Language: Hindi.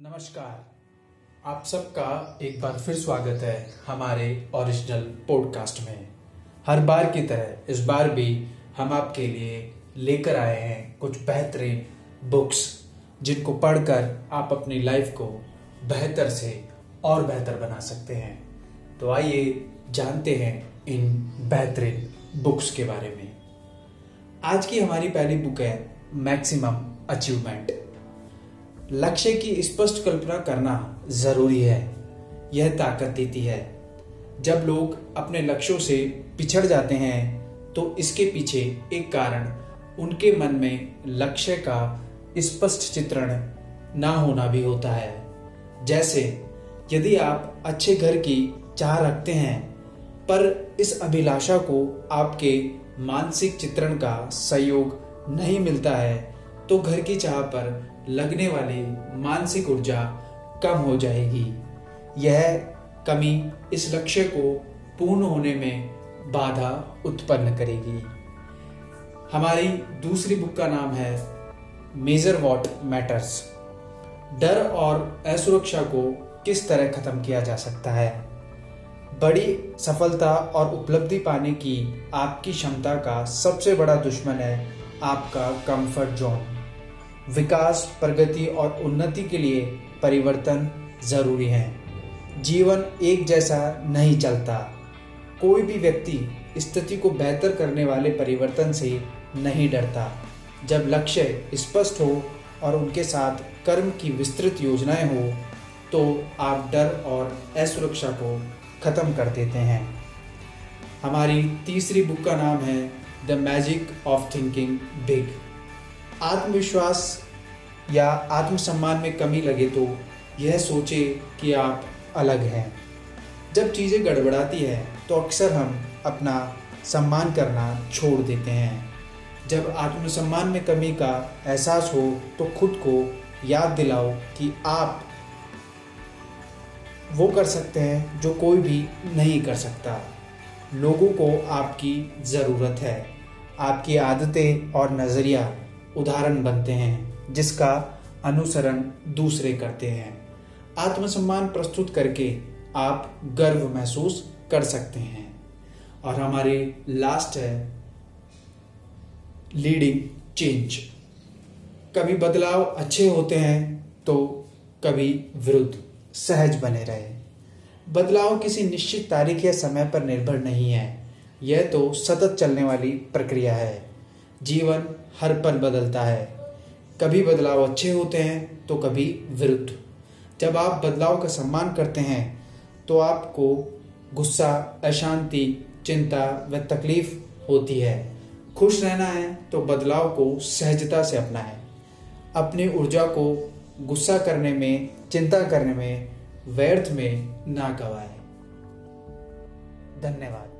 नमस्कार। आप सबका एक बार फिर स्वागत है हमारे ओरिजिनल पॉडकास्ट में। हर बार की तरह, इस बार भी हम आपके लिए लेकर आए हैं कुछ बेहतरीन बुक्स जिनको पढ़कर आप अपनी लाइफ को बेहतर से और बेहतर बना सकते हैं। तो आइए जानते हैं इन बेहतरीन बुक्स के बारे में। आज की हमारी पहली बुक है मैक्सिमम अचीवमेंट लक्ष्य की स्पष्ट कल्पना करना ज़रूरी है। यह ताकत देती है। जब लोग अपने लक्ष्यों से पिछड़ जाते हैं तो इसके पीछे एक कारण उनके मन में लक्ष्य का स्पष्ट चित्रण ना होना भी होता है। जैसे, यदि आप अच्छे घर की चाह रखते हैं, पर इस अभिलाषा को आपके मानसिक चित्रण का सहयोग नहीं मिलता है तो घर की चाह पर लगने वाली मानसिक ऊर्जा कम हो जाएगी। यह कमी इस लक्ष्य को पूर्ण होने में बाधा उत्पन्न करेगी। हमारी दूसरी बुक का नाम है मेजर वॉट मैटर्स। डर और असुरक्षा को किस तरह खत्म किया जा सकता है? बड़ी सफलता और उपलब्धि पाने की आपकी क्षमता का सबसे बड़ा दुश्मन है आपका कंफर्ट जोन विकास, प्रगति और उन्नति के लिए परिवर्तन ज़रूरी है। जीवन एक जैसा नहीं चलता। कोई भी व्यक्ति स्थिति को बेहतर करने वाले परिवर्तन से नहीं डरता। जब लक्ष्य स्पष्ट हो और उनके साथ कर्म की विस्तृत योजनाएँ हो तो आप डर और असुरक्षा को खत्म कर देते हैं। हमारी तीसरी बुक का नाम है, the magic of thinking big. आत्मविश्वास या आत्मसम्मान में कमी लगे तो यह सोचे कि आप अलग हैं। जब चीज़ें गड़बड़ाती है तो अक्सर हम अपना सम्मान करना छोड़ देते हैं। जब आत्मसम्मान में कमी का एहसास हो तो खुद को याद दिलाओ कि आप वो कर सकते हैं जो कोई भी नहीं कर सकता। लोगों को आपकी ज़रूरत है। आपकी आदतें और नज़रिया उदाहरण बनते हैं, जिसका अनुसरण दूसरे करते हैं। आत्मसम्मान प्रस्तुत करके आप गर्व महसूस कर सकते हैं। और हमारे लास्ट है लीडिंग चेंज कभी बदलाव अच्छे होते हैं तो कभी विरुद्ध, सहज बने रहे। बदलाव किसी निश्चित तारीख या समय पर निर्भर नहीं है। यह तो सतत चलने वाली प्रक्रिया है। जीवन हर पल बदलता है। कभी बदलाव अच्छे होते हैं तो कभी विरुद्ध। जब आप बदलाव का सम्मान करते हैं तो आपको गुस्सा, अशांति, चिंता व तकलीफ़ होती है। खुश रहना है तो बदलाव को सहजता से अपनाएँ। अपनी ऊर्जा को गुस्सा करने में, चिंता करने में, व्यर्थ में ना गवाएँ। धन्यवाद।